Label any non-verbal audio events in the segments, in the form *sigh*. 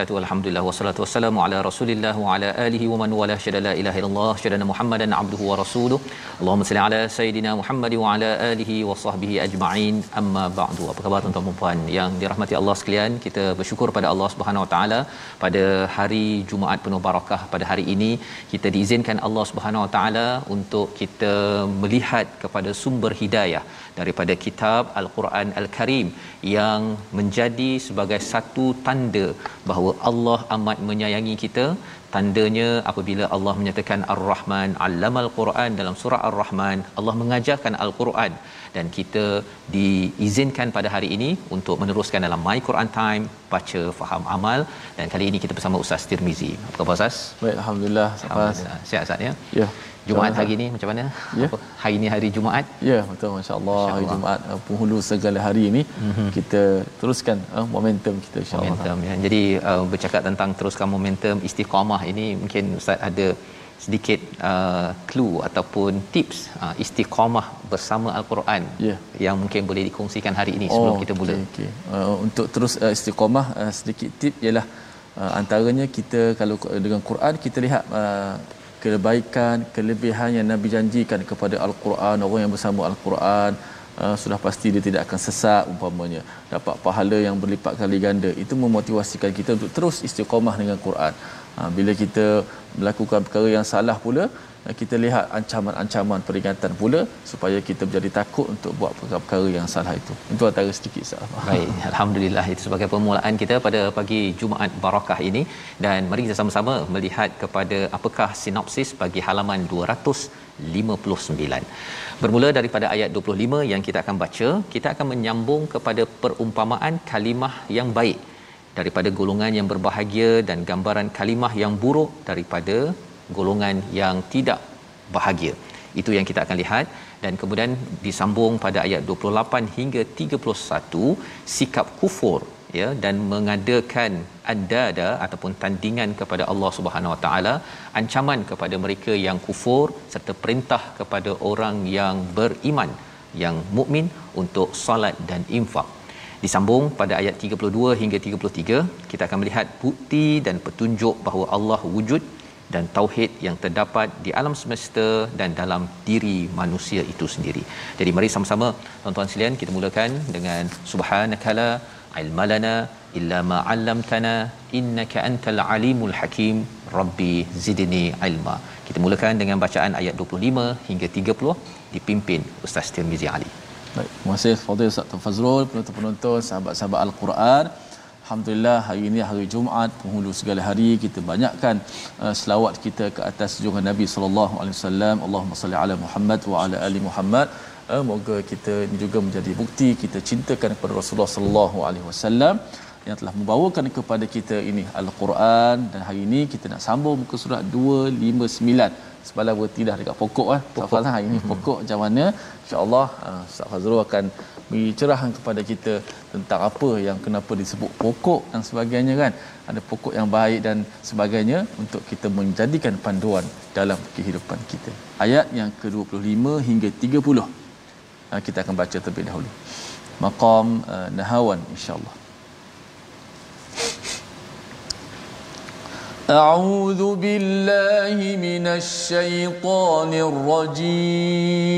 Alhamdulillah wassalatu wassalamu ala Rasulillah wa ala alihi wa man wala syada la ilaha illallah syada Muhammadan abduhu wa rasuluh. Allahumma salli ala sayidina Muhammad wa ala alihi wa sahbihi ajma'in. Amma ba'du. Apa khabar tuan-tuan dan puan yang dirahmati Allah sekalian? Kita bersyukur pada Allah Subhanahu wa taala pada hari Jumaat penuh barakah pada hari ini kita diizinkan Allah Subhanahu wa taala untuk kita melihat kepada sumber hidayah daripada kitab Al-Quran Al-Karim yang menjadi sebagai satu tanda bahawa Allah amat menyayangi kita tandanya apabila Allah menyatakan Ar-Rahman Allamal Quran dalam surah Ar-Rahman Allah mengajarkan Al-Quran dan kita diizinkan pada hari ini untuk meneruskan dalam My Quran Time baca faham amal dan kali ini kita bersama Ustaz Tirmizi. Apa khabar Ustaz? Baik alhamdulillah. Alhamdulillah. Sihat Ustaz ya? Ya. Jumaat hari ini macam mana? Ya. Apa? Hari ini hari Jumaat. Ya, betul masya-Allah Masya hari. Jumaat uh, penghulu segala hari ini mm-hmm. kita teruskan uh, momentum kita insya-Allah. momentum ya. Jadi uh, bercakap tentang teruskan momentum istiqamah ini mungkin ustaz ada sedikit uh, clue ataupun tips uh, istiqamah bersama al-Quran Ya. yang mungkin boleh dikongsikan hari ini sebelum kita mula. Okay, okay. Uh, untuk terus uh, istiqamah uh, sedikit tip ialah uh, antaranya kita kalau dengan Quran kita lihat uh, kebaikan kelebihan yang Nabi janjikan kepada al-Quran orang yang bersama al-Quran uh, sudah pasti dia tidak akan sesat umpamanya. Dapat pahala yang berlipat kali ganda. Itu memotivasikan kita untuk terus istiqamah dengan Quran. Uh, bila kita melakukan perkara yang salah pula kita lihat ancaman-ancaman peringatan pula supaya kita menjadi takut untuk buat perkara-perkara yang salah itu. Itu antara sedikit sahabat *laughs* Baik, alhamdulillah itu sebagai permulaan kita pada pagi Jumaat barakah ini. Dan mari kita sama-sama melihat kepada apakah sinopsis bagi halaman 259. Bermula daripada ayat 25 yang kita akan baca, kita akan menyambung kepada perumpamaan kalimah yang baik. Daripada golongan yang berbahagia dan gambaran kalimah yang buruk daripada golongan yang tidak bahagia. Itu yang kita akan lihat dan kemudian disambung pada ayat 28 hingga 31 sikap kufur ya dan mengadakan andada ataupun tandingan kepada Allah Subhanahu Wa Taala ancaman kepada mereka yang kufur serta perintah kepada orang yang beriman yang mukmin untuk solat dan infak disambung pada ayat 32 hingga 33 kita akan melihat bukti dan petunjuk bahawa Allah wujud dan tauhid yang terdapat di alam semesta dan dalam diri manusia itu sendiri. Jadi mari sama-sama tuan-tuan sekalian kita mulakan dengan subhanakala ilmalana illa ma 'allamtana innaka antal alimul hakim rabbi zidni ilma. Kita mulakan dengan bacaan ayat 25 hingga 30 dipimpin Ustaz Tirmizi Ali. Baik, terima kasih Fadil Ustaz Fazrul, penonton-penonton, sahabat-sahabat Al-Quran. Alhamdulillah hari ini hari Jumaat penghulu segala hari kita banyakkan uh, selawat kita ke atas junjungan Nabi sallallahu alaihi wasallam. Allahumma salli ala Muhammad wa ala ali Muhammad. Uh, moga kita ini juga menjadi bukti kita cintakan kepada Rasulullah sallallahu alaihi wasallam yang telah membawakan kepada kita ini Al-Quran. Dan hari ini kita nak sambung muka surat 259 semalam bertidah dekat pokok ah pokok hari ini pokok macam mana. Insyaallah uh, Ustaz Fazrul akan beri cerahan kepada kita tentang apa yang kenapa disebut pokok dan sebagainya kan ada pokok yang baik dan sebagainya untuk kita menjadikan panduan dalam kehidupan kita ayat yang ke-25 hingga 30 uh, kita akan baca terlebih dahulu maqam uh, nahawan insyaallah أعوذ بالله من الشيطان الرجيم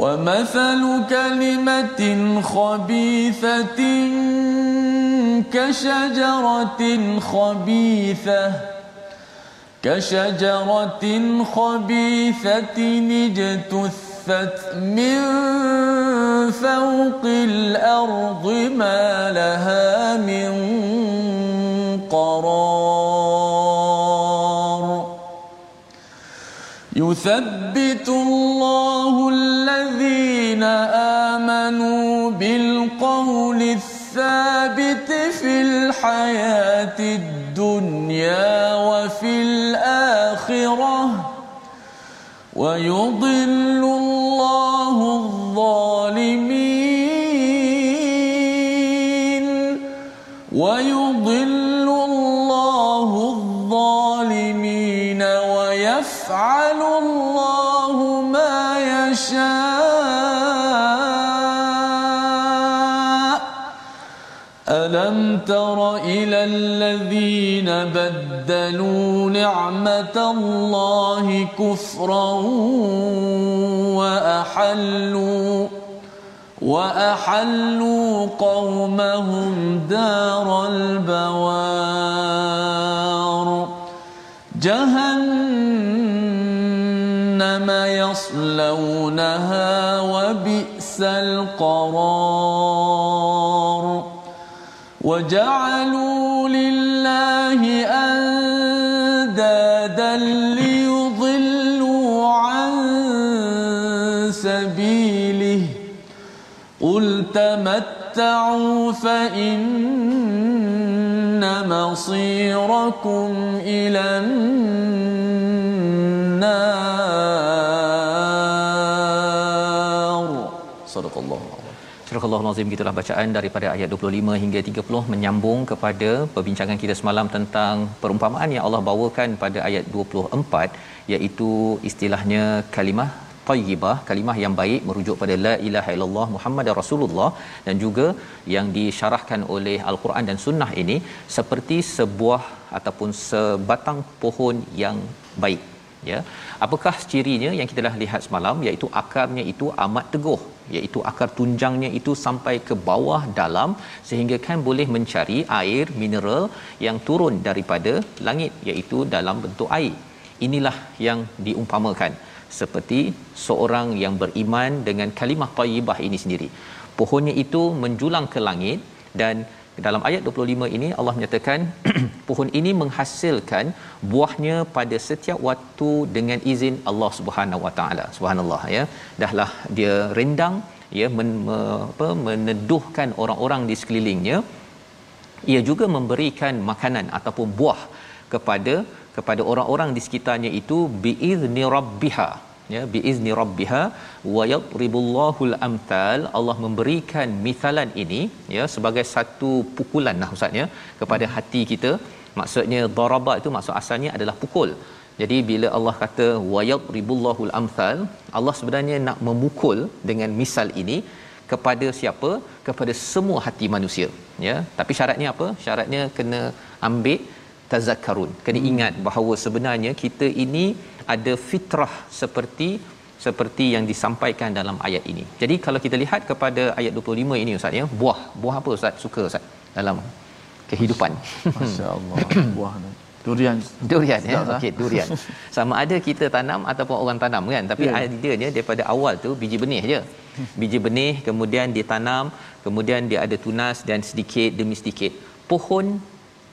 ومثل كلمة خبيثة كشجرة خبيثة كشجرة خبيثة اجتثت من فوق الأرض ما لها من قرار يثبت الله الذين آمنوا بالقول الثابت في الحياة الدنيا وفي الآخرة. ويضل الله الظالمين. إلى الذين بدلوا نعمة الله كفرا وأحلوا وأحلوا قومهم دار البوار. جهنم يصلونها وبئس القرار. وجعلوا لله أندادا ليضلوا عن سبيله. قل تمتعوا فإن مصيركم إلى النار. Surah Al-Azim gitulah bacaan daripada ayat 25 hingga 30 menyambung kepada perbincangan kita semalam tentang perumpamaan yang Allah bawakan pada ayat 24 iaitu istilahnya kalimah tayyibah kalimah yang baik merujuk pada la ilaha illallah muhammadar rasulullah dan juga yang disyarahkan oleh al-Quran dan sunnah ini seperti sebuah ataupun sebatang pohon yang baik ya. Apakah cirinya yang kita dah lihat semalam iaitu akarnya itu amat teguh iaitu akar tunjangnya itu sampai ke bawah dalam sehingga kan boleh mencari air mineral yang turun daripada langit iaitu dalam bentuk air. Inilah yang diumpamakan. Seperti seorang yang beriman dengan kalimah thayyibah ini sendiri. Pohonnya itu menjulang ke langit dan dalam ayat 25 ini Allah menyatakan *clears throat* pohon ini menghasilkan buahnya pada setiap waktu dengan izin Allah Subhanahu Wa Taala. Subhanallah ya. Dahlah dia rendang ya men, me, apa meneduhkan orang-orang di sekelilingnya. Ia juga memberikan makanan ataupun buah kepada kepada orang-orang di sekitarnya itu biizni rabbiha ya biizni rabbiha wa yadribullahul amthal Allah memberikan misalan ini ya sebagai satu pukulan lah ustaz ya kepada hati kita. Maksudnya daraba itu maksud asalnya adalah pukul. Jadi bila Allah kata wa yadribullahul amthal Allah sebenarnya nak memukul dengan misal ini kepada siapa? Kepada semua hati manusia ya. Tapi syaratnya apa? Syaratnya kena ambil tazakkarun kena ingat bahawa sebenarnya kita ini ada fitrah seperti seperti yang disampaikan dalam ayat ini. Jadi kalau kita lihat kepada ayat 25 ini ustaz ya, buah. Buah apa ustaz suka ustaz dalam kehidupan. Masya-Allah. *coughs* Buah ni. Durian. Durian ya. Lah. Okey, durian. *laughs* Sama ada kita tanam ataupun orang tanam kan. Tapi yeah. ideanya daripada awal tu biji benih je. Biji benih kemudian ditanam, kemudian dia ada tunas dan sedikit demi sedikit pohon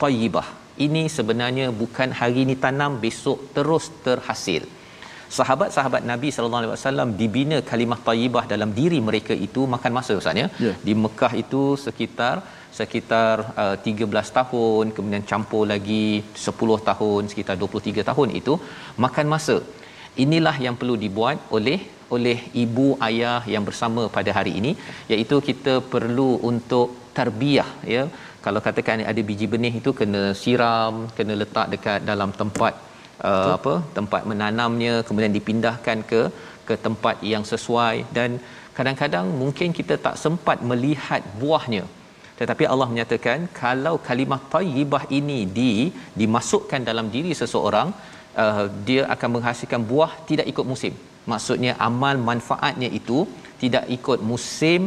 tayyibah. Ini sebenarnya bukan hari ni tanam besok terus terhasil. Sahabat-sahabat Nabi sallallahu alaihi wasallam dibina kalimah tayyibah dalam diri mereka itu makan masa ustaz ya. Ya. Di Mekah itu sekitar sekitar uh, 13 tahun kemudian campur lagi 10 tahun sekitar 23 tahun itu makan masa inilah yang perlu dibuat oleh oleh ibu ayah yang bersama pada hari ini iaitu kita perlu untuk tarbiyah ya kalau katakan ada biji benih itu kena siram kena letak dekat dalam tempat uh, apa tempat menanamnya kemudian dipindahkan ke ke tempat yang sesuai. Dan kadang-kadang mungkin kita tak sempat melihat buahnya. Tetapi Allah menyatakan kalau kalimah tayyibah ini di dimasukkan dalam diri seseorang uh, dia akan menghasilkan buah tidak ikut musim. Maksudnya amal manfaatnya itu tidak ikut musim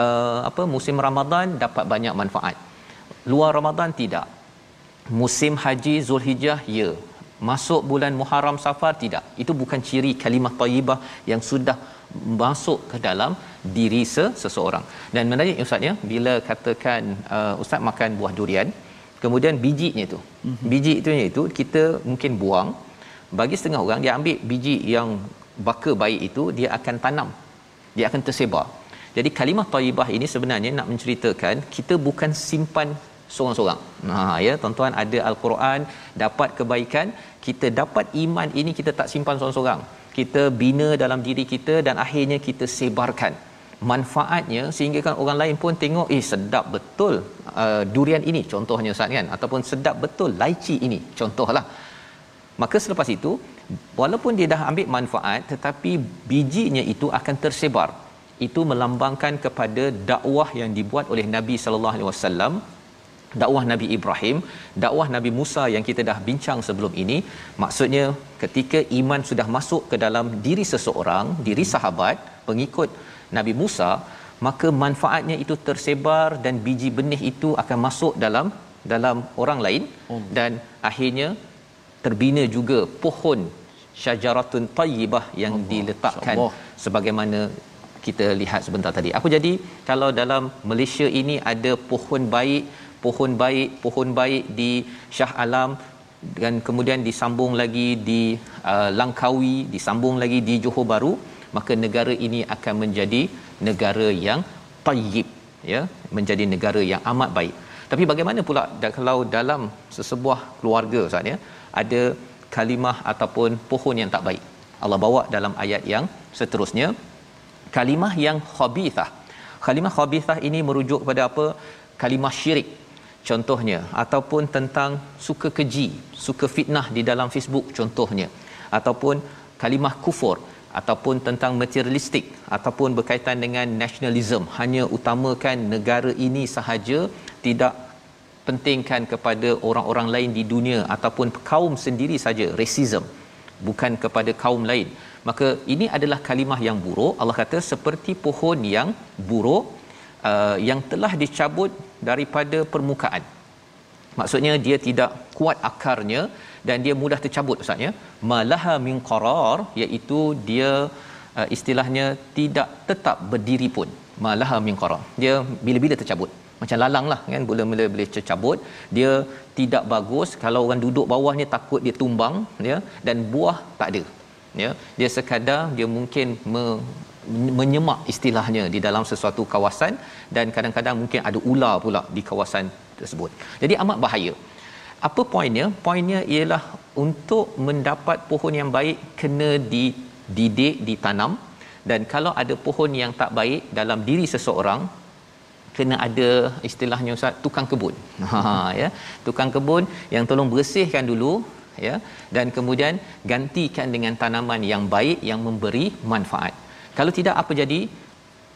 uh, apa musim Ramadan dapat banyak manfaat luar Ramadan tidak. Musim haji Zulhijjah ya. Masuk bulan Muharram Safar tidak. Itu bukan ciri kalimah tayyibah yang sudah masuk ke dalam diri se- seseorang. Dan menarik ustaz ya bila katakan uh, ustaz makan buah durian kemudian bijinya tu. Mm-hmm. biji itu itu kita mungkin buang bagi setengah orang dia ambil biji yang baka baik itu dia akan tanam. Dia akan tersebar. Jadi kalimah tayyibah ini sebenarnya nak menceritakan kita bukan simpan seorang-seorang. Ha ya, tuan-tuan ada al-Quran, dapat kebaikan, kita dapat iman ini kita tak simpan seorang-seorang. Kita bina dalam diri kita dan akhirnya kita sebarkan manfaatnya sehingga kan orang lain pun tengok eh sedap betul uh, durian ini contohnya Ustaz kan ataupun sedap betul laici ini contohlah maka selepas itu walaupun dia dah ambil manfaat tetapi bijinya itu akan tersebar itu melambangkan kepada dakwah yang dibuat oleh Nabi sallallahu alaihi wasallam dakwah Nabi Ibrahim, dakwah Nabi Musa yang kita dah bincang sebelum ini, maksudnya ketika iman sudah masuk ke dalam diri seseorang, diri sahabat, pengikut Nabi Musa, maka manfaatnya itu tersebar dan biji benih itu akan masuk dalam dalam orang lain Oh. dan akhirnya terbina juga pohon syajaratun tayyibah yang Allah, diletakkan insya-Allah. sebagaimana kita lihat sebentar tadi. Apa jadi kalau dalam Malaysia ini ada pohon baik, pohon baik, pohon baik di Shah Alam dan kemudian disambung lagi di uh, Langkawi, disambung lagi di Johor Bahru, maka negara ini akan menjadi negara yang tayyib, ya, menjadi negara yang amat baik. Tapi bagaimana pula kalau dalam sesebuah keluarga Ustaz ya, ada kalimah ataupun pohon yang tak baik. Allah bawa dalam ayat yang seterusnya kalimah yang khabithah. Kalimah khabithah ini merujuk kepada apa? Kalimah syirik contohnya ataupun tentang suka keji, suka fitnah di dalam Facebook contohnya. Ataupun kalimah kufur ataupun tentang materialistik ataupun berkaitan dengan nationalism hanya utamakan negara ini sahaja tidak pentingkan kepada orang-orang lain di dunia ataupun kaum sendiri saja racism. Bukan kepada kaum lain. Maka ini adalah kalimah yang buruk. Allah kata seperti pohon yang buruk uh, yang telah dicabut daripada permukaan. Maksudnya dia tidak kuat akarnya dan dia mudah tercabut ustaz ya. Malaha min qarar iaitu dia uh, istilahnya tidak tetap berdiri pun. Malaha min qarar. Dia bila-bila tercabut. Macam lalang lah kan? Bila-bila boleh tercabut. Dia tidak bagus. Kalau orang duduk bawahnya takut dia tumbang ya dan buah tak ada ya. Dia sekadar dia mungkin me, menyemak istilahnya di dalam sesuatu kawasan dan kadang-kadang mungkin ada ular pula di kawasan tersebut. Jadi amat bahaya. Apa poinnya? Poinnya ialah untuk mendapat pohon yang baik kena dididik ditanam. Dan kalau ada pohon yang tak baik dalam diri seseorang kena ada istilahnya ustaz tukang kebun. *laughs* Ha ya, tukang kebun yang tolong bersihkan dulu ya. Dan kemudian gantikan dengan tanaman yang baik yang memberi manfaat. Kalau tidak apa jadi?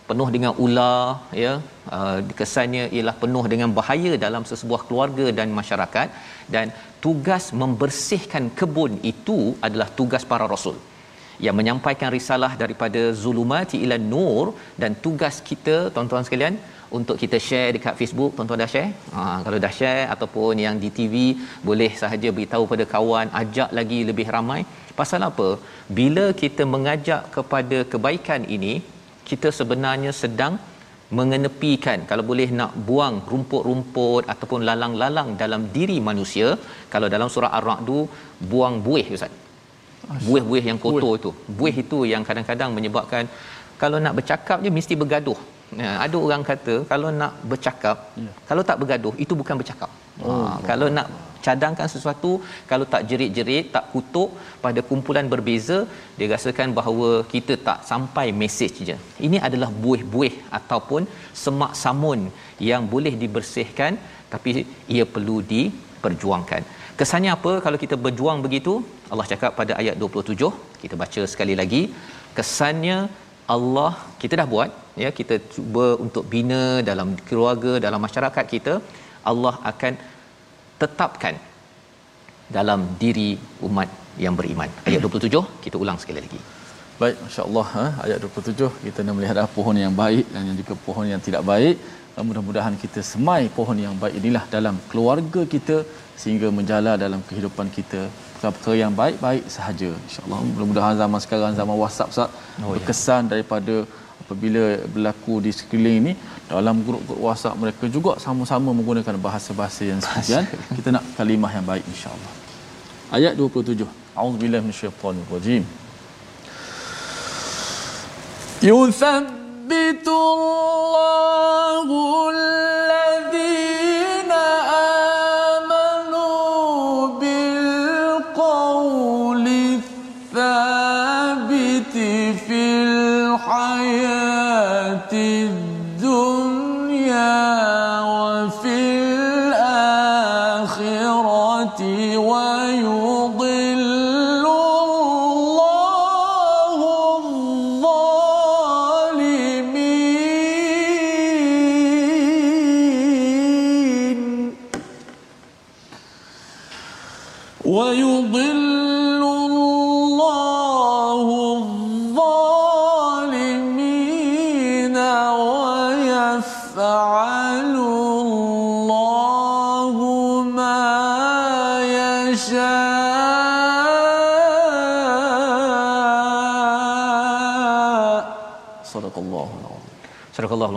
penuh dengan ular ya. Uh, kesannya ialah penuh dengan bahaya dalam sesebuah keluarga dan masyarakat. Dan tugas membersihkan kebun itu adalah tugas para rasul. Yang menyampaikan risalah daripada zulumati ila nur dan tugas kita tuan-tuan sekalian untuk kita share dekat Facebook tuan-tuan dah share? Ha, kalau dah share ataupun yang di TV boleh sahaja beritahu pada kawan ajak lagi lebih ramai. Pasal apa? Bila kita mengajak kepada kebaikan ini kita sebenarnya sedang mengenepikan. Kalau boleh nak buang rumput-rumput ataupun lalang-lalang dalam diri manusia kalau dalam surah ar-ra'd buang buih ustaz. Buih-buih yang kotor buih. itu. Buih itu yang kadang-kadang menyebabkan kalau nak bercakap je mesti bergaduh Ya, ada orang kata kalau nak bercakap, ya. kalau tak bergaduh itu bukan bercakap. Oh, ha, kalau nak cadangkan sesuatu, kalau tak jerit-jerit, tak kutuk pada kumpulan berbeza, dia rasakan bahawa kita tak sampai mesej je. Ini adalah buih-buih ataupun semak samun yang boleh dibersihkan tapi ia perlu diperjuangkan. Kesannya apa kalau kita berjuang begitu? Allah cakap pada ayat 27, kita baca sekali lagi. Kesannya Allah kita dah buat ya kita cuba untuk bina dalam keluarga dalam masyarakat kita Allah akan tetapkan dalam diri umat yang beriman ayat 27 kita ulang sekali lagi baik masya-Allah ha? ayat 27 kita nak melihat pohon yang baik dan juga pohon yang tidak baik mudah-mudahan kita semai pohon yang baik inilah dalam keluarga kita sehingga menjala dalam kehidupan kita perkara yang baik-baik sahaja insyaallah mudah-mudahan zaman sekarang zaman WhatsApp Ustaz oh, ya. berkesan ya. daripada apabila berlaku di sekeliling ini dalam grup-grup WhatsApp mereka juga sama-sama menggunakan bahasa-bahasa yang sekian. *laughs* Kita nak kalimah yang baik insyaallah. Ayat 27 auzubillahi minasyaitanir rajim yuthabbitu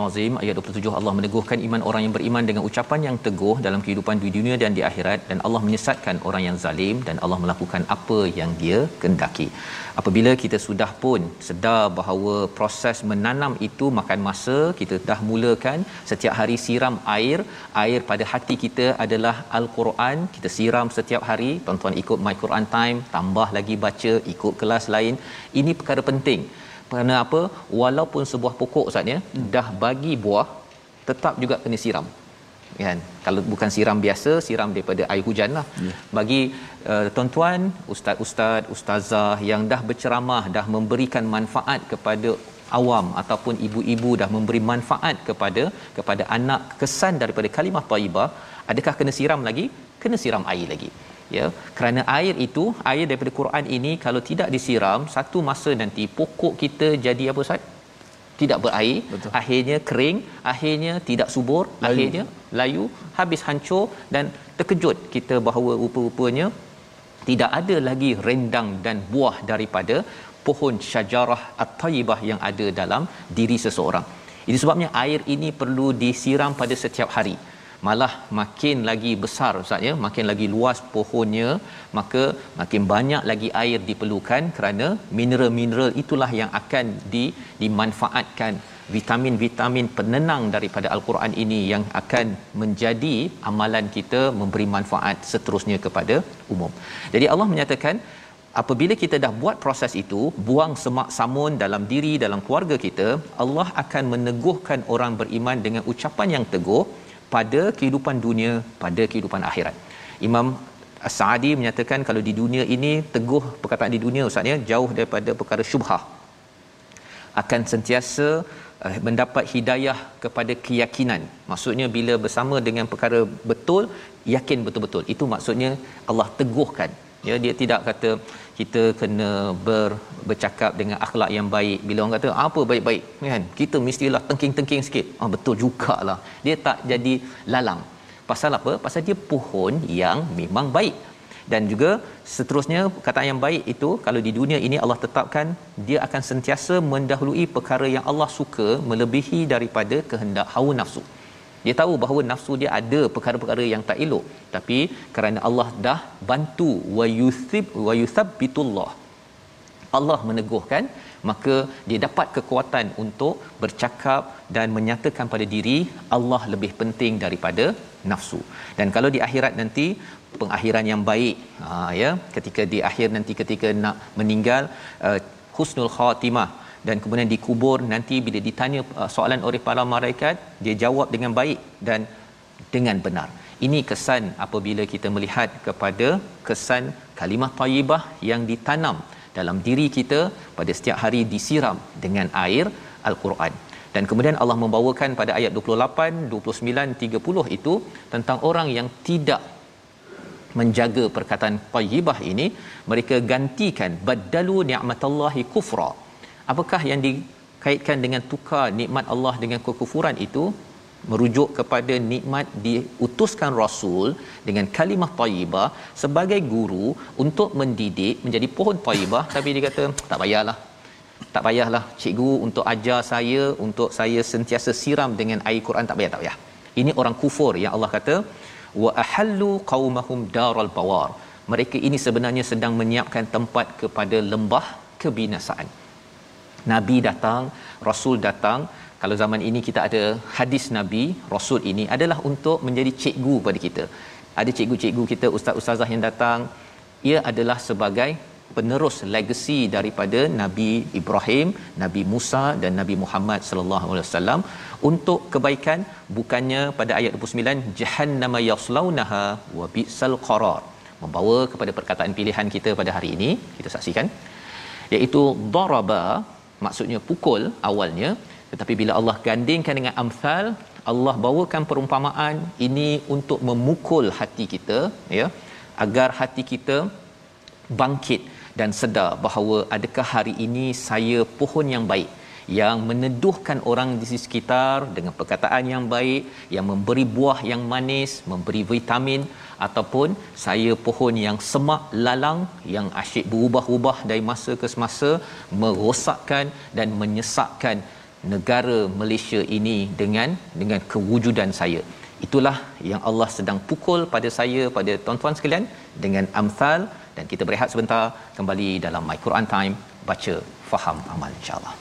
Azim ayat 27 Allah meneguhkan iman orang yang beriman dengan ucapan yang teguh dalam kehidupan di dunia dan di akhirat. Dan Allah menyesatkan orang yang zalim dan Allah melakukan apa yang dia kendaki. Apabila kita sudah pun sedar bahawa proses menanam itu makan masa, kita dah mulakan setiap hari siram air, air pada hati kita adalah al-Quran, kita siram setiap hari, tuan-tuan ikut My Quran Time, tambah lagi baca, ikut kelas lain. Ini perkara penting kerana apa? Walaupun sebuah pokok ustaz ya hmm. dah bagi buah tetap juga kena siram. Kan? Kalau bukan siram biasa siram daripada air hujan lah. Yeah. bagi uh, tuan-tuan ustaz-ustaz ustazah yang dah berceramah dah memberikan manfaat kepada awam ataupun ibu-ibu dah memberi manfaat kepada kepada anak kesan daripada kalimah thayyibah adakah kena siram lagi? Kena siram air lagi ya kerana air itu air daripada Quran ini kalau tidak disiram satu masa nanti pokok kita jadi apa Ustaz? Tidak berair Betul. akhirnya kering akhirnya tidak subur layu. akhirnya layu habis hancur dan terkejut. Kita bahawa rupa-rupanya. Tidak ada lagi rendang dan buah daripada pohon syajarah at-tayyibah yang ada dalam diri seseorang. Itu sebabnya air ini perlu disiram pada setiap hari malah makin lagi besar ustaz ya makin lagi luas pohonnya maka makin banyak lagi air diperlukan kerana mineral-mineral itulah yang akan di dimanfaatkan vitamin-vitamin penenang daripada al-Quran ini yang akan menjadi amalan kita memberi manfaat seterusnya kepada umum. Jadi Allah menyatakan apabila kita dah buat proses itu buang semak samun dalam diri dalam keluarga kita Allah akan meneguhkan orang beriman dengan ucapan yang teguh pada kehidupan dunia pada kehidupan akhirat. Imam As-Sa'di menyatakan kalau di dunia ini teguh perkataan di dunia ustaz ya jauh daripada perkara syubhah. Akan sentiasa uh, mendapat hidayah kepada keyakinan. Maksudnya bila bersama dengan perkara betul yakin betul-betul. Itu maksudnya Allah teguhkan ya dia tidak kata kita kena ber, bercakap dengan akhlak yang baik. Bila orang kata apa baik-baik? Kan kita mestilah tengking-tengking sikit. Ah betul jugalah. Dia tak jadi lalang. Pasal apa? Pasal dia pohon yang memang baik. Dan juga seterusnya perkataan yang baik itu kalau di dunia ini Allah tetapkan dia akan sentiasa mendahului perkara yang Allah suka melebihi daripada kehendak hawa nafsu dia tahu bahawa nafsu dia ada perkara-perkara yang tak elok. Tapi kerana Allah dah bantu wa yuthib wa yuthabbitullah Allah meneguhkan maka dia dapat kekuatan untuk bercakap dan menyatakan pada diri Allah lebih penting daripada nafsu. Dan kalau di akhirat nanti pengakhiran yang baik ha ya ketika di akhir nanti ketika nak meninggal uh, husnul khatimah dan kemudian dikubur nanti bila ditanya uh, soalan oleh para malaikat dia jawab dengan baik dan dengan benar. Ini kesan apabila kita melihat kepada kesan kalimah thayyibah yang ditanam dalam diri kita pada setiap hari disiram dengan air al-Quran. Dan kemudian Allah membawakan pada ayat 28 29 30 itu tentang orang yang tidak menjaga perkataan tayyibah ini. Mereka gantikan badalu ni'matallahi kufra apakah yang dikaitkan dengan tukar nikmat Allah dengan kekufuran itu merujuk kepada nikmat diutuskan rasul dengan kalimah tayyibah sebagai guru untuk mendidik menjadi pohon tayyibah? Tapi dia kata tak payahlah. Tak payahlah. Cikgu untuk ajar saya untuk saya sentiasa siram dengan air Quran tak payah tak payah. Ini orang kufur yang Allah kata wa ahallu qaumahum daral bawar. Mereka ini sebenarnya sedang menyiapkan tempat kepada lembah kebinasaan nabi datang rasul datang. Kalau zaman ini kita ada hadis nabi rasul ini adalah untuk menjadi cikgu pada kita. Ada cikgu-cikgu kita ustaz-ustazah yang datang. Ia adalah sebagai penerus legasi daripada Nabi Ibrahim, Nabi Musa dan Nabi Muhammad sallallahu alaihi wasallam untuk kebaikan bukannya pada ayat 29 jahannama yaslaunaha wa bisal qarar. Membawa kepada perkataan pilihan kita pada hari ini kita saksikan iaitu daraba maksudnya pukul awalnya tetapi bila Allah gandingkan dengan amsal Allah bawakan perumpamaan ini untuk memukul hati kita ya agar hati kita bangkit dan sedar bahawa adakah hari ini saya pohon yang baik yang meneduhkan orang di sekitar dengan perkataan yang baik yang memberi buah yang manis memberi vitamin ataupun saya pohon yang semak lalang yang asyik berubah-ubah dari masa ke semasa merosakkan dan menyesakkan negara Malaysia ini dengan dengan kewujudan saya. Itulah yang Allah sedang pukul pada saya pada tuan-tuan sekalian dengan amsal. Dan kita berehat sebentar kembali dalam my Quran time. Baca faham amal insyaallah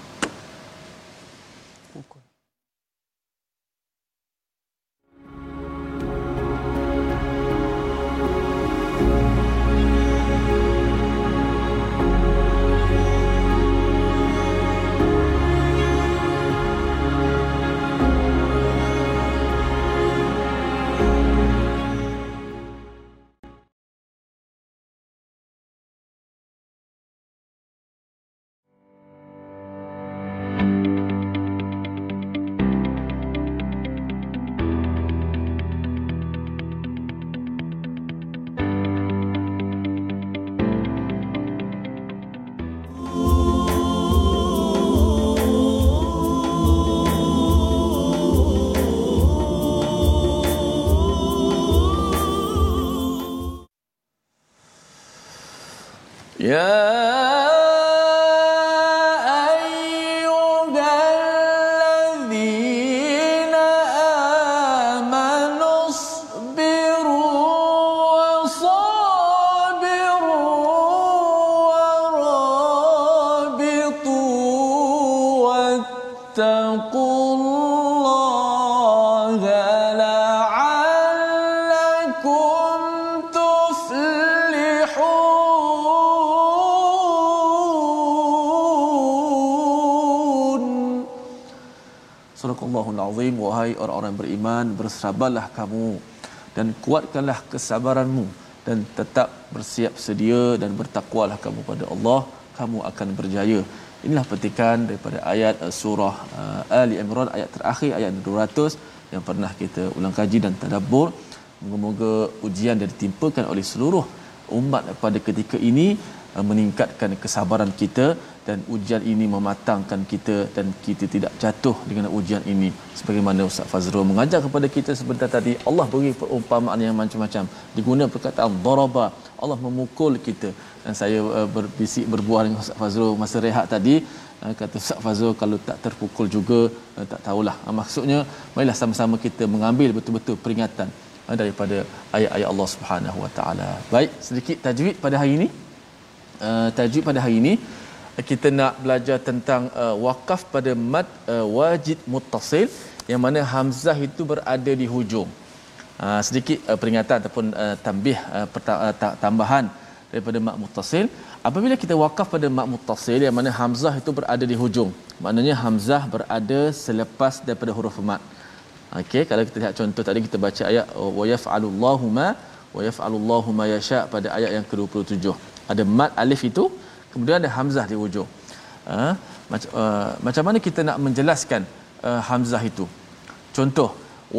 Ya bersabarlah kamu dan kuatkanlah kesabaranmu dan tetap bersiap sedia dan bertakwalah kamu pada Allah kamu akan berjaya. Inilah petikan daripada ayat uh, surah uh, Ali Imran ayat terakhir ayat 200 yang pernah kita ulang kaji dan tadabbur. Moga-moga ujian yang ditimpakan oleh seluruh umat pada ketika ini uh, meningkatkan kesabaran kita dan ujian ini mematangkan kita dan kita tidak jatuh dengan ujian ini. Sebagaimana Ustaz Fazrul mengajar kepada kita sebentar tadi Allah beri perumpamaan yang macam-macam. Diguna perkataan daraba Allah memukul kita. Dan saya uh, berbisik berbual dengan Ustaz Fazrul masa rehat tadi. Uh, kata Ustaz Fazrul kalau tak terpukul juga uh, tak tahulah. Maksudnya marilah sama-sama kita mengambil betul-betul peringatan daripada ayat-ayat Allah Subhanahu Wa Taala. Baik sedikit tajwid pada hari ini. Uh, tajwid pada hari ini kita nak belajar tentang uh, wakaf pada mad uh, wajid muttasil yang mana hamzah itu berada di hujung. Uh, sedikit uh, peringatan ataupun uh, tambih uh, perta- uh, tambahan daripada mad muttasil. Apabila kita wakaf pada mad muttasil yang mana hamzah itu berada di hujung. Maknanya hamzah berada selepas daripada huruf mad. Okey, kalau kita lihat contoh tadi kita baca ayat wa yaf'alullahu ma wa yaf'alullahu ma yasha pada ayat yang ke-27. Ada mad alif itu kemudian ada hamzah di hujung uh, macam uh, macam mana kita nak menjelaskan uh, hamzah itu? Contoh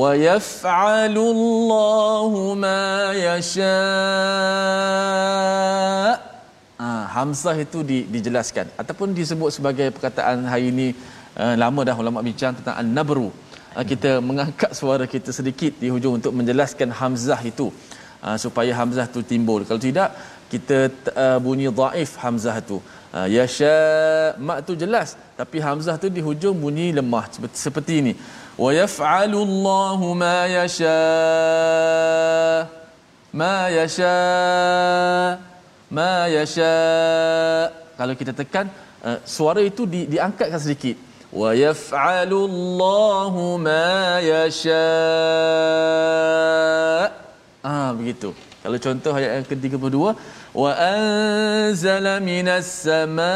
wa yaf'alu Allahu ma yasha. Uh, hamzah itu di, dijelaskan. Ataupun disebut sebagai perkataan hari ini uh, lama dah ulama bincang tentang an-nabru. Uh, kita mengangkat suara kita sedikit di hujung untuk menjelaskan hamzah itu. Uh, supaya hamzah tu timbul. Kalau tidak kita uh, bunyi dhaif hamzah tu. Uh, yasha mak tu jelas tapi hamzah tu di hujung bunyi lemah seperti, seperti ini. Wa yaf'alu Allahu ma yasha ma yasha ma yasha kalau kita tekan uh, suara itu di, diangkatkan sedikit. Wa yaf'alu Allahu ma yasha ah begitu. Kalau contoh ayat yang ke-32 anzala minas sama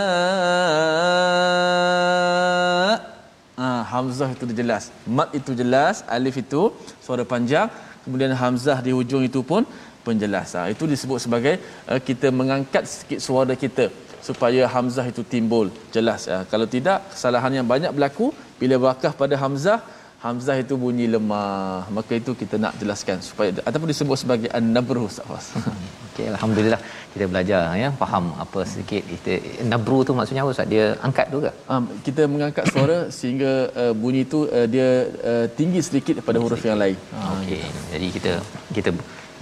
ah hamzah itu jelas. Mat itu jelas alif itu suara panjang. Kemudian hamzah di hujung itu pun penjelas. Ah, itu disebut sebagai uh, kita mengangkat sikit suara kita supaya hamzah itu timbul jelas. Ah, kalau tidak kesalahan yang banyak berlaku. Bila wakaf pada hamzah Hamzah itu bunyi lemah. Maka itu kita nak jelaskan supaya ataupun disebut sebagai an-nabru Ustaz. *laughs* Okey alhamdulillah kita belajar ya faham apa sedikit kita nabru tu maksudnya apa Ustaz? Dia angkat tu ke? Um, kita mengangkat suara sehingga uh, bunyi itu uh, dia uh, tinggi sedikit daripada huruf sedikit. yang lain. Okey. Jadi kita kita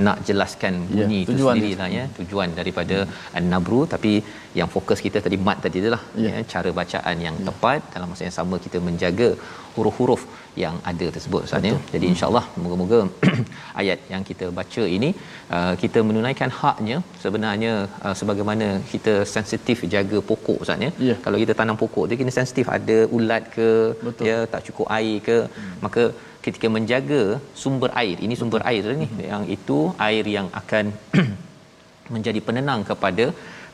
nak jelaskan ya, bunyi ya, itu sendiri lah ya tujuan daripada hmm. an-nabru tapi yang fokus kita tadi mat tadi itulah ya. ya cara bacaan yang ya. tepat dalam masa yang sama kita menjaga huruf-huruf yang ada tersebut Ustaz ya. Jadi hmm. insya-Allah moga-moga *clears throat* ayat yang kita baca ini uh, kita menunaikan haknya sebenarnya uh, sebagaimana kita sensitif jaga pokok Ustaz ya. Yeah. Kalau kita tanam pokok dia kena sensitif ada ulat ke Betul. ya tak cukup air ke hmm. maka ketika menjaga sumber air ini sumber Betul. air ni hmm. yang itu air yang akan *clears throat* menjadi penenang kepada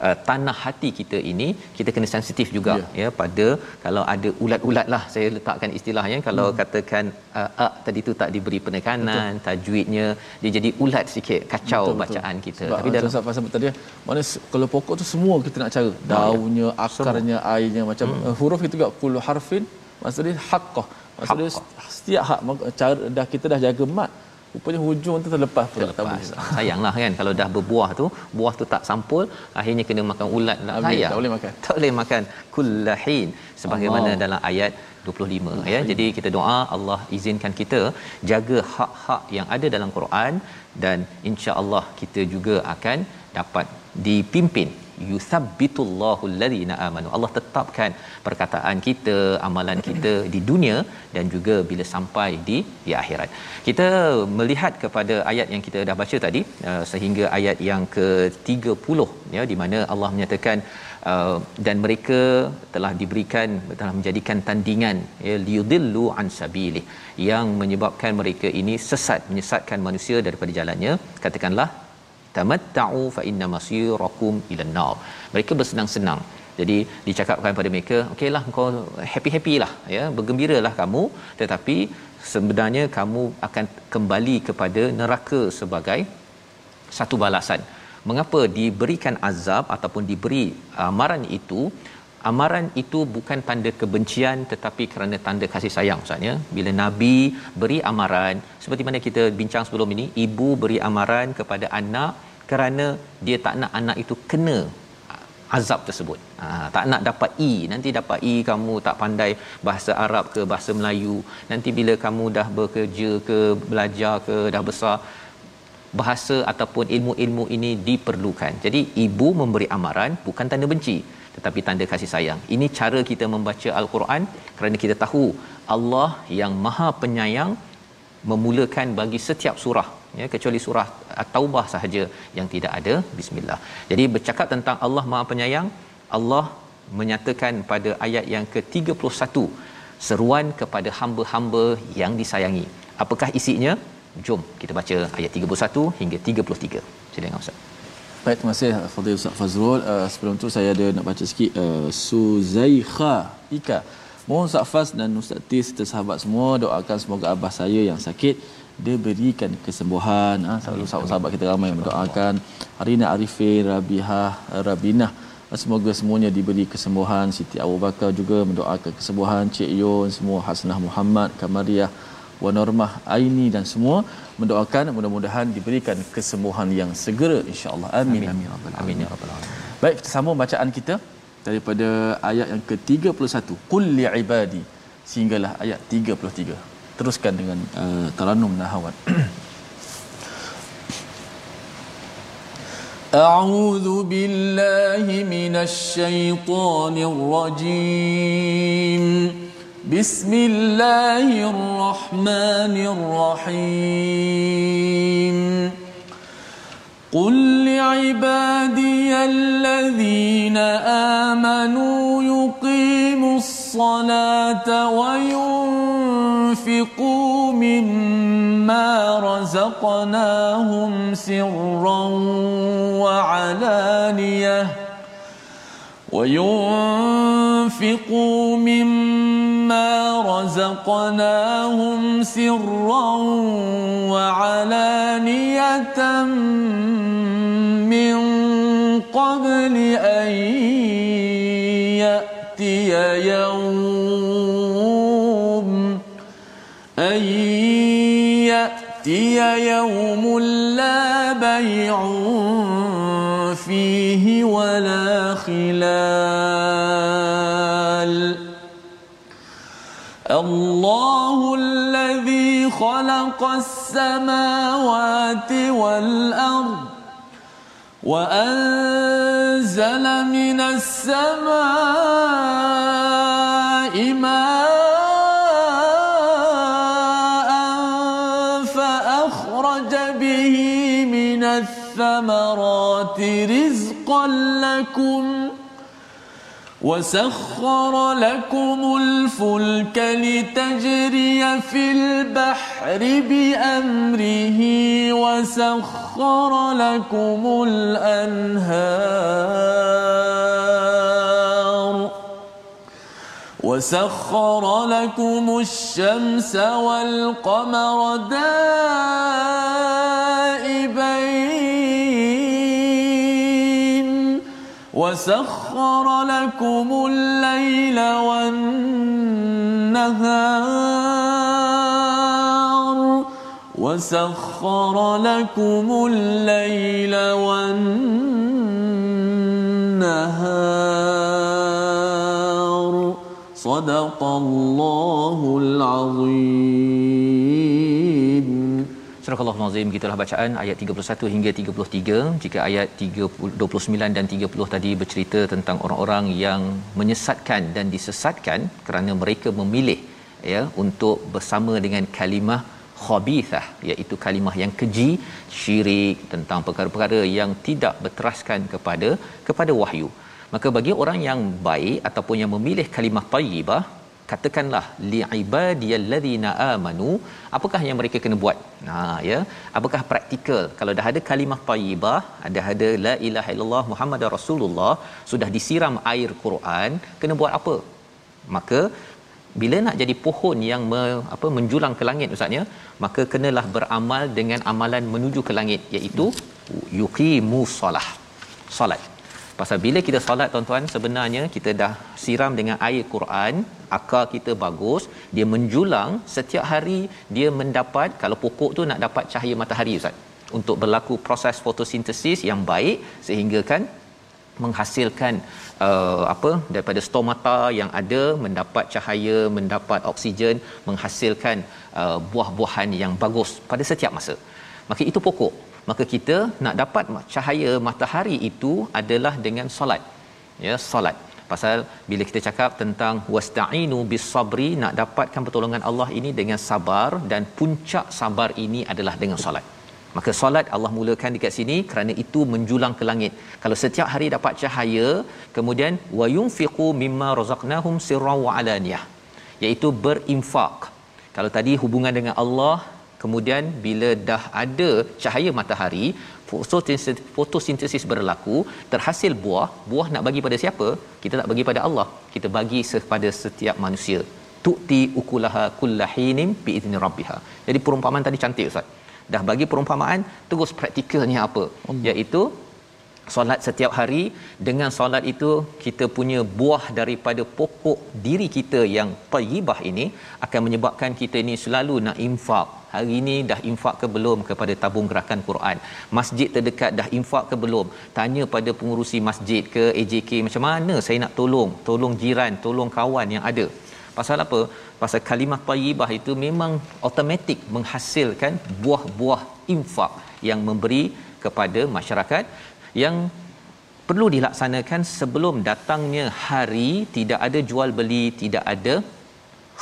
uh, tanah hati kita ini kita kena sensitif juga yeah. ya pada kalau ada ulat-ulat lah saya letakkan istilahnya kalau hmm. katakan uh, a tadi tu tak diberi penekanan betul. tajwidnya dia jadi ulat sikit kacau betul, bacaan betul. kita Sebab tapi dalam pasal pasal tadi mana kalau pokok tu semua kita nak cara ya. daunnya ya. akarnya semua. airnya macam hmm. uh, huruf itu juga kullu harfin maksudnya haqqah maksudnya haqqah. setiap hak cara dah kita dah jaga mat Rupanya hujung tu terlepas pula. Terlepas. Sayanglah kan kalau dah berbuah tu, buah tu tak sampul, akhirnya kena makan ulat nak sayang. Tak boleh makan. Tak boleh makan. Kullahin sebagaimana Allah. dalam ayat 25 Allah. ya. Jadi kita doa Allah izinkan kita jaga hak-hak yang ada dalam Quran dan insya-Allah kita juga akan dapat dipimpin yuthabbitullahu alladhina amanu. Allah tetapkan perkataan kita amalan kita di dunia dan juga bila sampai di di akhirat. Kita melihat kepada ayat yang kita dah baca tadi uh, sehingga ayat yang ke-30 ya di mana Allah menyatakan uh, dan mereka telah diberikan telah menjadikan tandingan ya liyudillu an sabilih yang menyebabkan mereka ini sesat menyesatkan manusia daripada jalannya katakanlah tamatta'u fa inna masirakum ila nar. Mereka bersenang-senang. Jadi dicakapkan pada mereka okeylah kau happy-happy lah ya bergembiralah kamu. Tetapi sebenarnya kamu akan kembali kepada neraka sebagai satu balasan. Mengapa diberikan azab ataupun diberi amaran itu amaran itu bukan tanda kebencian tetapi kerana tanda kasih sayang maksudnya bila nabi beri amaran seperti mana kita bincang sebelum ini ibu beri amaran kepada anak kerana dia tak nak anak itu kena azab tersebut. Ha, tak nak dapat E, nanti dapat E kamu tak pandai bahasa Arab ke bahasa Melayu. Nanti bila kamu dah bekerja ke belajar ke dah besar bahasa ataupun ilmu-ilmu ini diperlukan. Jadi ibu memberi amaran bukan tanda benci tetapi tanda kasih sayang. Ini cara kita membaca al-Quran kerana kita tahu Allah yang Maha Penyayang memulakan bagi setiap surah ya kecuali surah at-taubah sahaja yang tidak ada bismillah. Jadi bercakap tentang Allah Maha Penyayang, Allah menyatakan pada ayat yang ke-31 seruan kepada hamba-hamba yang disayangi. Apakah isinya? Jom kita baca ayat 31 hingga 33. Silakan Ustaz. Baik, terima kasih Fadil Ustaz Fazrul. Uh, sebelum tu saya ada nak baca sikit uh, Suzaikha Ika. Mohon Ustaz Faz dan Ustaz Tis serta sahabat semua doakan semoga abah saya yang sakit dia berikan kesembuhan. Ha, selalu sahabat-sahabat kita ramai mendoakan. Arina Arifin Rabiha Rabinah semoga semuanya diberi kesembuhan. Siti Abu Bakar juga mendoakan kesembuhan. Cik Yon semua Hasnah Muhammad Kamariah Wanormah Aini dan semua mendoakan mudah-mudahan diberikan kesembuhan yang segera insya-Allah amin amin amin, amin ya rabbal alamin baik kita sambung bacaan kita daripada ayat yang ke-31 qul li ibadi sehinggalah ayat 33 teruskan dengan uh, taranum nahawat أعوذ بالله من الشيطان الرجيم بسم الله الرحمن الرحيم. قل لعبادي الذين آمنوا يقيموا الصلاة وينفقوا مما رزقناهم سرا وعلانية. وينفقوا مما رزقناهم سرا وعلانية من قبل أن يأتي يوم أن يأتي يوم لا بيع ولا خلال. الله الذي خلق السماوات والأرض وأنزل من السماء ماء لكم وسخر لكم الفلك لتجري في البحر بأمره وسخر لكم الأنهار وسخر لكم الشمس والقمر دائبين وسخر لكم الليل والنهار. وسخر لكم الليل والنهار. صدق الله العظيم. Surah Al-Nazim gitulah bacaan ayat 31 hingga 33 jika ayat 30, 29 dan 30 tadi bercerita tentang orang-orang yang menyesatkan dan disesatkan kerana mereka memilih ya untuk bersama dengan kalimah khabithah iaitu kalimah yang keji syirik tentang perkara-perkara yang tidak berteraskan kepada kepada wahyu. Maka bagi orang yang baik ataupun yang memilih kalimah tayyibah katakanlah li ibadiyallazina amanu apakah yang mereka kena buat? Ha ya. Apakah praktikal? Kalau dah ada kalimah tayyibah ada ada la ilaha illallah muhammadar rasulullah sudah disiram air Quran kena buat apa? Maka bila nak jadi pohon yang me, apa menjulang ke langit ustaznya maka kenalah beramal dengan amalan menuju ke langit iaitu yuqimu solah solat pasal bila kita solat tuan-tuan sebenarnya kita dah siram dengan air Quran akar kita bagus dia menjulang setiap hari dia mendapat kalau pokok tu nak dapat cahaya matahari ustaz untuk berlaku proses fotosintesis yang baik sehingga kan menghasilkan uh, apa daripada stomata yang ada mendapat cahaya mendapat oksigen menghasilkan uh, buah-buahan yang bagus pada setiap masa. Maka itu pokok maka kita nak dapat cahaya matahari itu adalah dengan solat. Ya solat. Pasal bila kita cakap tentang wasta'inu bis sabri nak dapatkan pertolongan Allah ini dengan sabar dan puncak sabar ini adalah dengan solat. Maka solat Allah mulakan dekat sini kerana itu menjulang ke langit. Kalau setiap hari dapat cahaya kemudian wa yunfiqu mimma razaqnahum sirran wa alaniyah iaitu berinfak. Kalau tadi hubungan dengan Allah kemudian bila dah ada cahaya matahari fotosintesis, fotosintesis berlaku terhasil buah. Buah nak bagi pada siapa? Kita tak bagi pada Allah. Kita bagi kepada setiap manusia. Tu'ti ukulaha kullahinim biizni rabbiha. Jadi perumpamaan tadi cantik ustaz. Dah bagi perumpamaan terus praktikalnya apa? Allah. iaitu solat setiap hari. Dengan solat itu kita punya buah daripada pokok diri kita yang tayyibah ini akan menyebabkan kita ini selalu nak infak hari ini dah infak ke belum kepada tabung gerakan Quran? Masjid terdekat dah infak ke belum? Tanya pada pengurusi masjid ke AJK macam mana saya nak tolong? Tolong jiran tolong kawan yang ada. Pasal apa? Pasal kalimah tayyibah itu memang automatik menghasilkan buah-buah infak yang memberi kepada masyarakat yang perlu dilaksanakan sebelum datangnya hari tidak ada jual beli tidak ada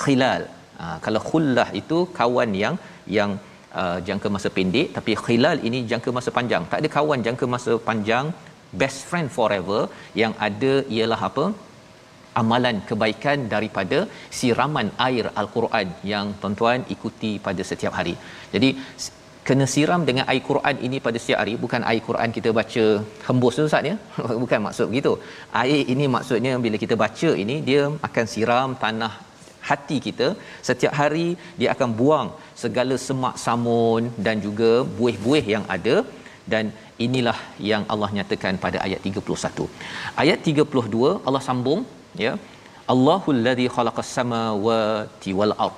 khilal. Ha, kalau khullah itu kawan yang yang uh, jangka masa pendek tapi khilal ini jangka masa panjang. Tak ada kawan jangka masa panjang best friend forever yang ada ialah apa? Amalan kebaikan daripada siraman air al-Quran yang tuan-tuan ikuti pada setiap hari. Jadi kena siram dengan air Quran ini pada setiap hari. Bukan air Quran kita baca hembus tu Ustaz ya? *laughs* Bukan maksud begitu. Air ini maksudnya bila kita baca ini dia akan siram tanah hati kita setiap hari dia akan buang segala semak samun dan juga buih-buih yang ada. Dan inilah yang Allah nyatakan pada ayat 31 ayat 32 Allah sambung ya. Allahul ladzi khalaqas samawati wal ard.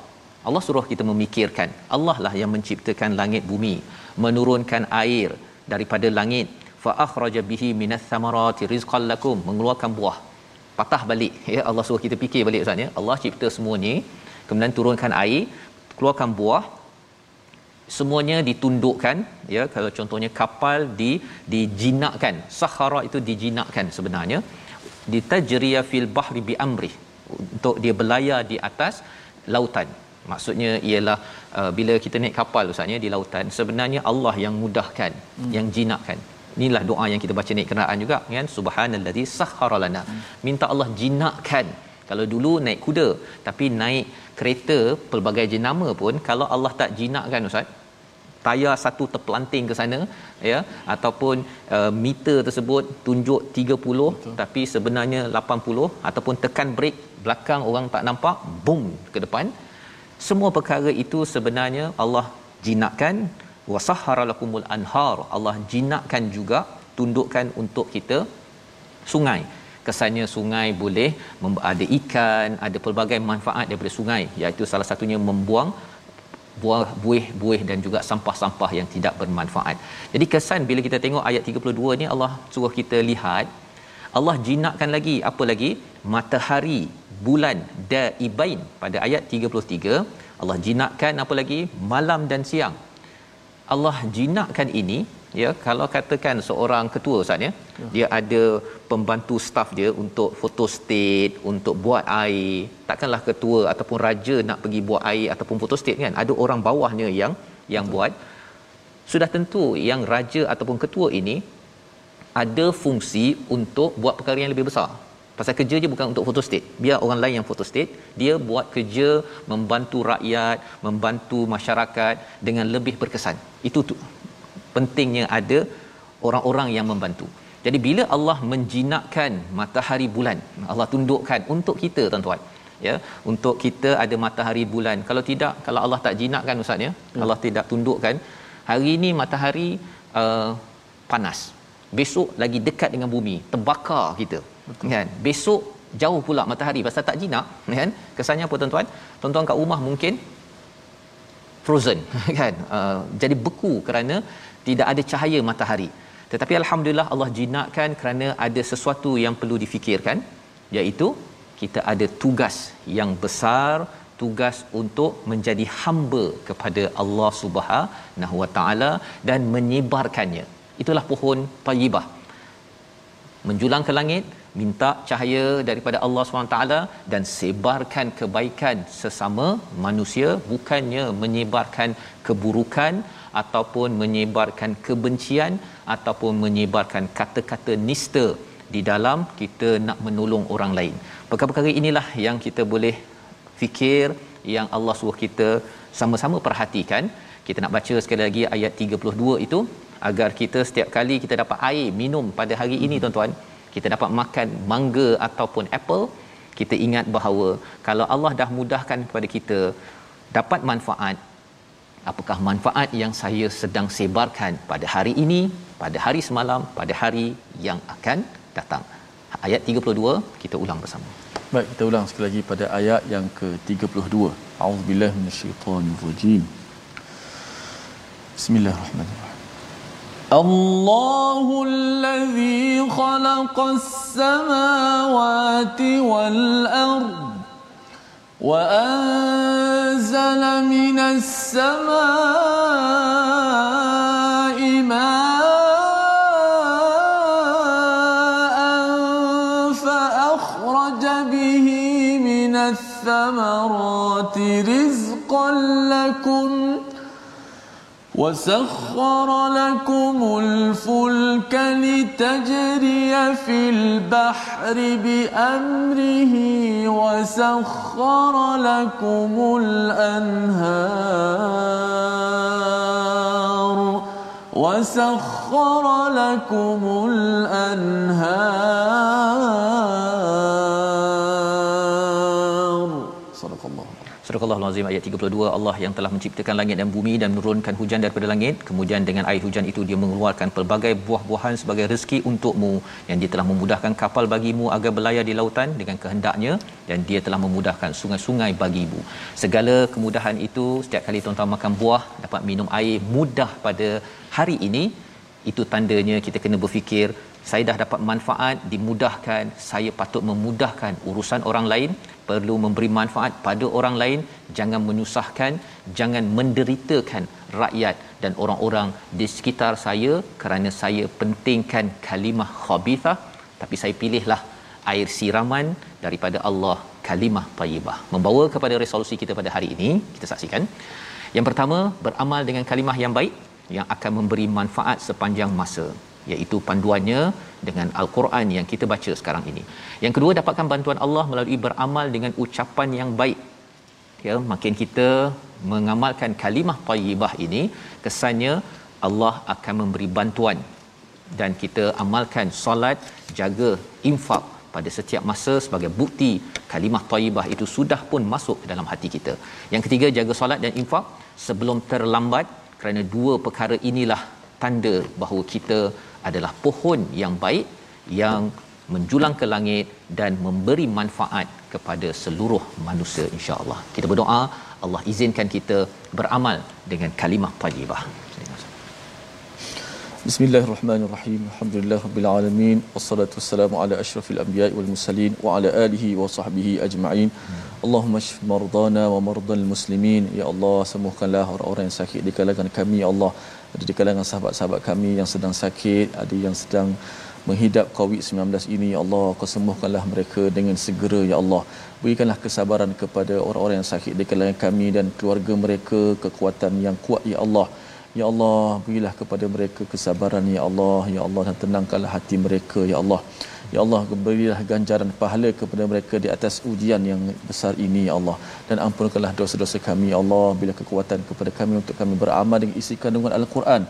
Allah suruh kita memikirkan. Allah lah yang menciptakan langit bumi menurunkan air daripada langit. Fa akhraja bihi minas samarati rizqan lakum mengeluarkan buah patah balik. Ya Allah suruh kita fikir balik ustaz ya. Allah cipta semua ni kemudian turunkan air keluarkan buah semuanya ditundukkan ya. Kalau contohnya kapal di dijinakkan sahara itu dijinakkan sebenarnya. Ditajriya fil bahri bi amri untuk dia berlayar di atas lautan. Maksudnya ialah uh, bila kita naik kapal ustaznya di lautan sebenarnya Allah yang mudahkan hmm. yang jinakkan inilah doa yang kita baca naik kenderaan juga kan? Subhanallazi sahhara lana. Minta Allah jinakkan. Kalau dulu naik kuda tapi naik kereta pelbagai jenama pun kalau Allah tak jinakkan ustaz tayar satu terpelanting ke sana ya ataupun uh, meter tersebut tunjuk 30 Betul. tapi sebenarnya 80 ataupun tekan brake belakang orang tak nampak boom ke depan. Semua perkara itu sebenarnya Allah jinakkan wasahhara lakumul anhar Allah jinakkan juga tundukkan untuk kita sungai. Kesannya sungai boleh ada ikan ada pelbagai manfaat daripada sungai iaitu salah satunya membuang buah buih-buih dan juga sampah-sampah yang tidak bermanfaat. Jadi kesan bila kita tengok ayat 32 ni Allah suruh kita lihat Allah jinakkan lagi apa lagi? Matahari bulan daibain. Pada ayat 33 Allah jinakkan apa lagi? Malam dan siang Allah jinakkan ini ya kalau katakan seorang ketua ustaz ya, ya. dia ada pembantu staf dia untuk foto state untuk buat air takkanlah ketua ataupun raja nak pergi buat air ataupun foto state kan ada orang bawahnya yang yang Betul. buat sudah tentu yang raja ataupun ketua ini ada fungsi untuk buat perkara yang lebih besar pasal kerja je bukan untuk foto state biar orang lain yang foto state dia buat kerja membantu rakyat membantu masyarakat dengan lebih berkesan. Itu tu. Pentingnya ada orang-orang yang membantu. Jadi bila Allah menjinakkan matahari bulan Allah tundukkan untuk kita tuan-tuan ya untuk kita ada matahari bulan. Kalau tidak kalau Allah tak jinakkan ustaz ya hmm. Allah tidak tundukkan hari ini matahari uh, panas. Besok lagi dekat dengan bumi terbakar kita Betul. kan? Besok jauh pula matahari. Pasal tak jinak kan? Kesannya apa tuan-tuan? Tuan-tuan kat rumah mungkin frozen *laughs* kan? Uh, jadi beku kerana tidak ada cahaya matahari. Tetapi alhamdulillah Allah jinakkan kerana ada sesuatu yang perlu difikirkan iaitu kita ada tugas yang besar tugas untuk menjadi hamba kepada Allah Subhanahu Wa Taala dan menyebarkannya. Itulah pohon tayyibah menjulang ke langit minta cahaya daripada Allah SWT dan sebarkan kebaikan sesama manusia bukannya menyebarkan keburukan ataupun menyebarkan kebencian ataupun menyebarkan kata-kata nista di dalam kita nak menolong orang lain. Perkara-perkara inilah yang kita boleh fikir yang Allah suruh kita sama-sama perhatikan. Kita nak baca sekali lagi ayat 32 itu agar kita setiap kali kita dapat air minum pada hari ini tuan-tuan, kita dapat makan mangga ataupun apple, kita ingat bahawa kalau Allah dah mudahkan kepada kita dapat manfaat apakah manfaat yang saya sedang sebarkan pada hari ini, pada hari semalam, pada hari yang akan datang. Ayat 32 kita ulang bersama. Baik, kita ulang sekali lagi pada ayat yang ke-32. A'udzubillahi minasyaitonirrajim. Bismillahirrahmanirrahim. الله الذي خلق السماوات والأرض وأنزل من السماء ماء وسخر لكم الفلك لتجري في البحر بأمره وسخر لكم الأنهار وسخر لكم الأنهار Surah Al-Azim ayat 32 Allah yang telah menciptakan langit dan bumi dan menurunkan hujan daripada langit. Kemudian dengan air hujan itu dia mengeluarkan pelbagai buah-buahan sebagai rezeki untukmu. Yang dia telah memudahkan kapal bagimu agar berlayar di lautan dengan kehendaknya dan dia telah memudahkan sungai-sungai bagimu. Segala kemudahan itu setiap kali tuan-tuan makan buah dapat minum air mudah pada hari ini itu tandanya kita kena berfikir saya dah dapat manfaat dimudahkan saya patut memudahkan urusan orang lain perlu memberi manfaat pada orang lain jangan menyusahkan jangan menderitakan rakyat dan orang-orang di sekitar saya kerana saya pentingkan kalimah khabithah. Tapi saya pilihlah air siraman daripada Allah kalimah tayyibah. Membawa kepada resolusi kita pada hari ini kita saksikan. Yang pertama beramal dengan kalimah yang baik yang akan memberi manfaat sepanjang masa iaitu panduannya dengan al-Quran yang kita baca sekarang ini. Yang kedua dapatkan bantuan Allah melalui beramal dengan ucapan yang baik. Ya, makin kita mengamalkan kalimah thayyibah ini, kesannya Allah akan memberi bantuan dan kita amalkan solat, jaga infak pada setiap masa sebagai bukti kalimah thayyibah itu sudah pun masuk ke dalam hati kita. Yang ketiga jaga solat dan infak sebelum terlambat kerana dua perkara inilah tanda bahawa kita adalah pohon yang baik yang menjulang ke langit dan memberi manfaat kepada seluruh manusia insya-Allah. Kita berdoa Allah izinkan kita beramal dengan kalimah thayyibah. Bismillahirrahmanirrahim. Alhamdulillahirabbil alamin wassalatu wassalamu ala asyrafil anbiya'i wal mursalin wa ala alihi wa sahbihi ajma'in. Allahumma shfi mardana wa mardal muslimin. Ya Allah, sembuhkanlah orang-orang yang sakit di kalangan kami ya Allah. Ada di kalangan sahabat-sahabat kami yang sedang sakit, ada yang sedang menghidap COVID-19 ini ya Allah kau sembuhkanlah mereka dengan segera ya Allah. Berikanlah kesabaran kepada orang-orang yang sakit di kalangan kami dan keluarga mereka kekuatan yang kuat ya Allah. Ya Allah berilah kepada mereka kesabaran ya Allah. Ya Allah dan tenangkanlah hati mereka ya Allah Ya Allah berilah ganjaran pahala kepada mereka di atas ujian yang besar ini ya Allah dan ampunkanlah dosa-dosa kami ya Allah bila kekuatan kepada kami untuk kami beramal dengan isi kandungan Al-Quran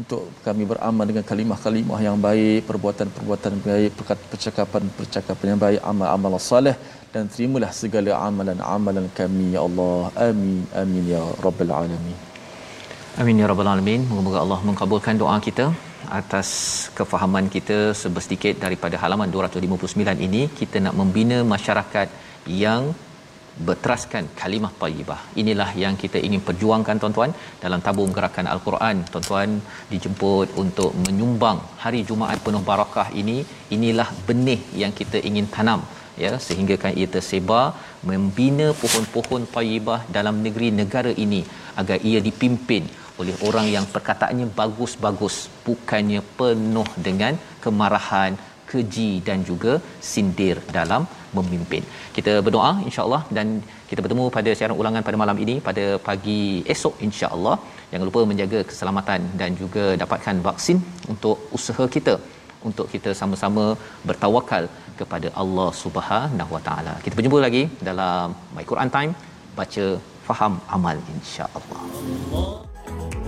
untuk kami beramal dengan kalimah-kalimah yang baik, perbuatan-perbuatan baik, percakapan-percakapan yang baik, amal-amal salih dan terimalah segala amalan-amalan kami ya Allah. Amin. Amin ya rabbal alamin. Amin ya rabbal alamin. Moga-moga Allah mengabulkan doa kita atas kefahaman kita sedikit daripada halaman 259 ini kita nak membina masyarakat yang berteraskan kalimah thayyibah. Inilah yang kita ingin perjuangkan tuan-tuan dalam tabung gerakan al-Quran. Tuan-tuan dijemput untuk menyumbang hari Jumaat penuh barakah ini. Inilah benih yang kita ingin tanam ya sehingga kan ia tersebar membina pohon-pohon thayyibah dalam negeri negara ini agar ia dipimpin oleh orang yang perkataannya bagus-bagus bukannya penuh dengan kemarahan keji dan juga sindir dalam memimpin. Kita berdoa insya-Allah dan kita bertemu pada siaran ulangan pada malam ini pada pagi esok insya-Allah. Jangan lupa menjaga keselamatan dan juga dapatkan vaksin untuk usaha kita untuk kita sama-sama bertawakal kepada Allah Subhanahu Wa Taala. Kita berjumpa lagi dalam My Quran Time baca faham amal insya-Allah. Allah. Thank you.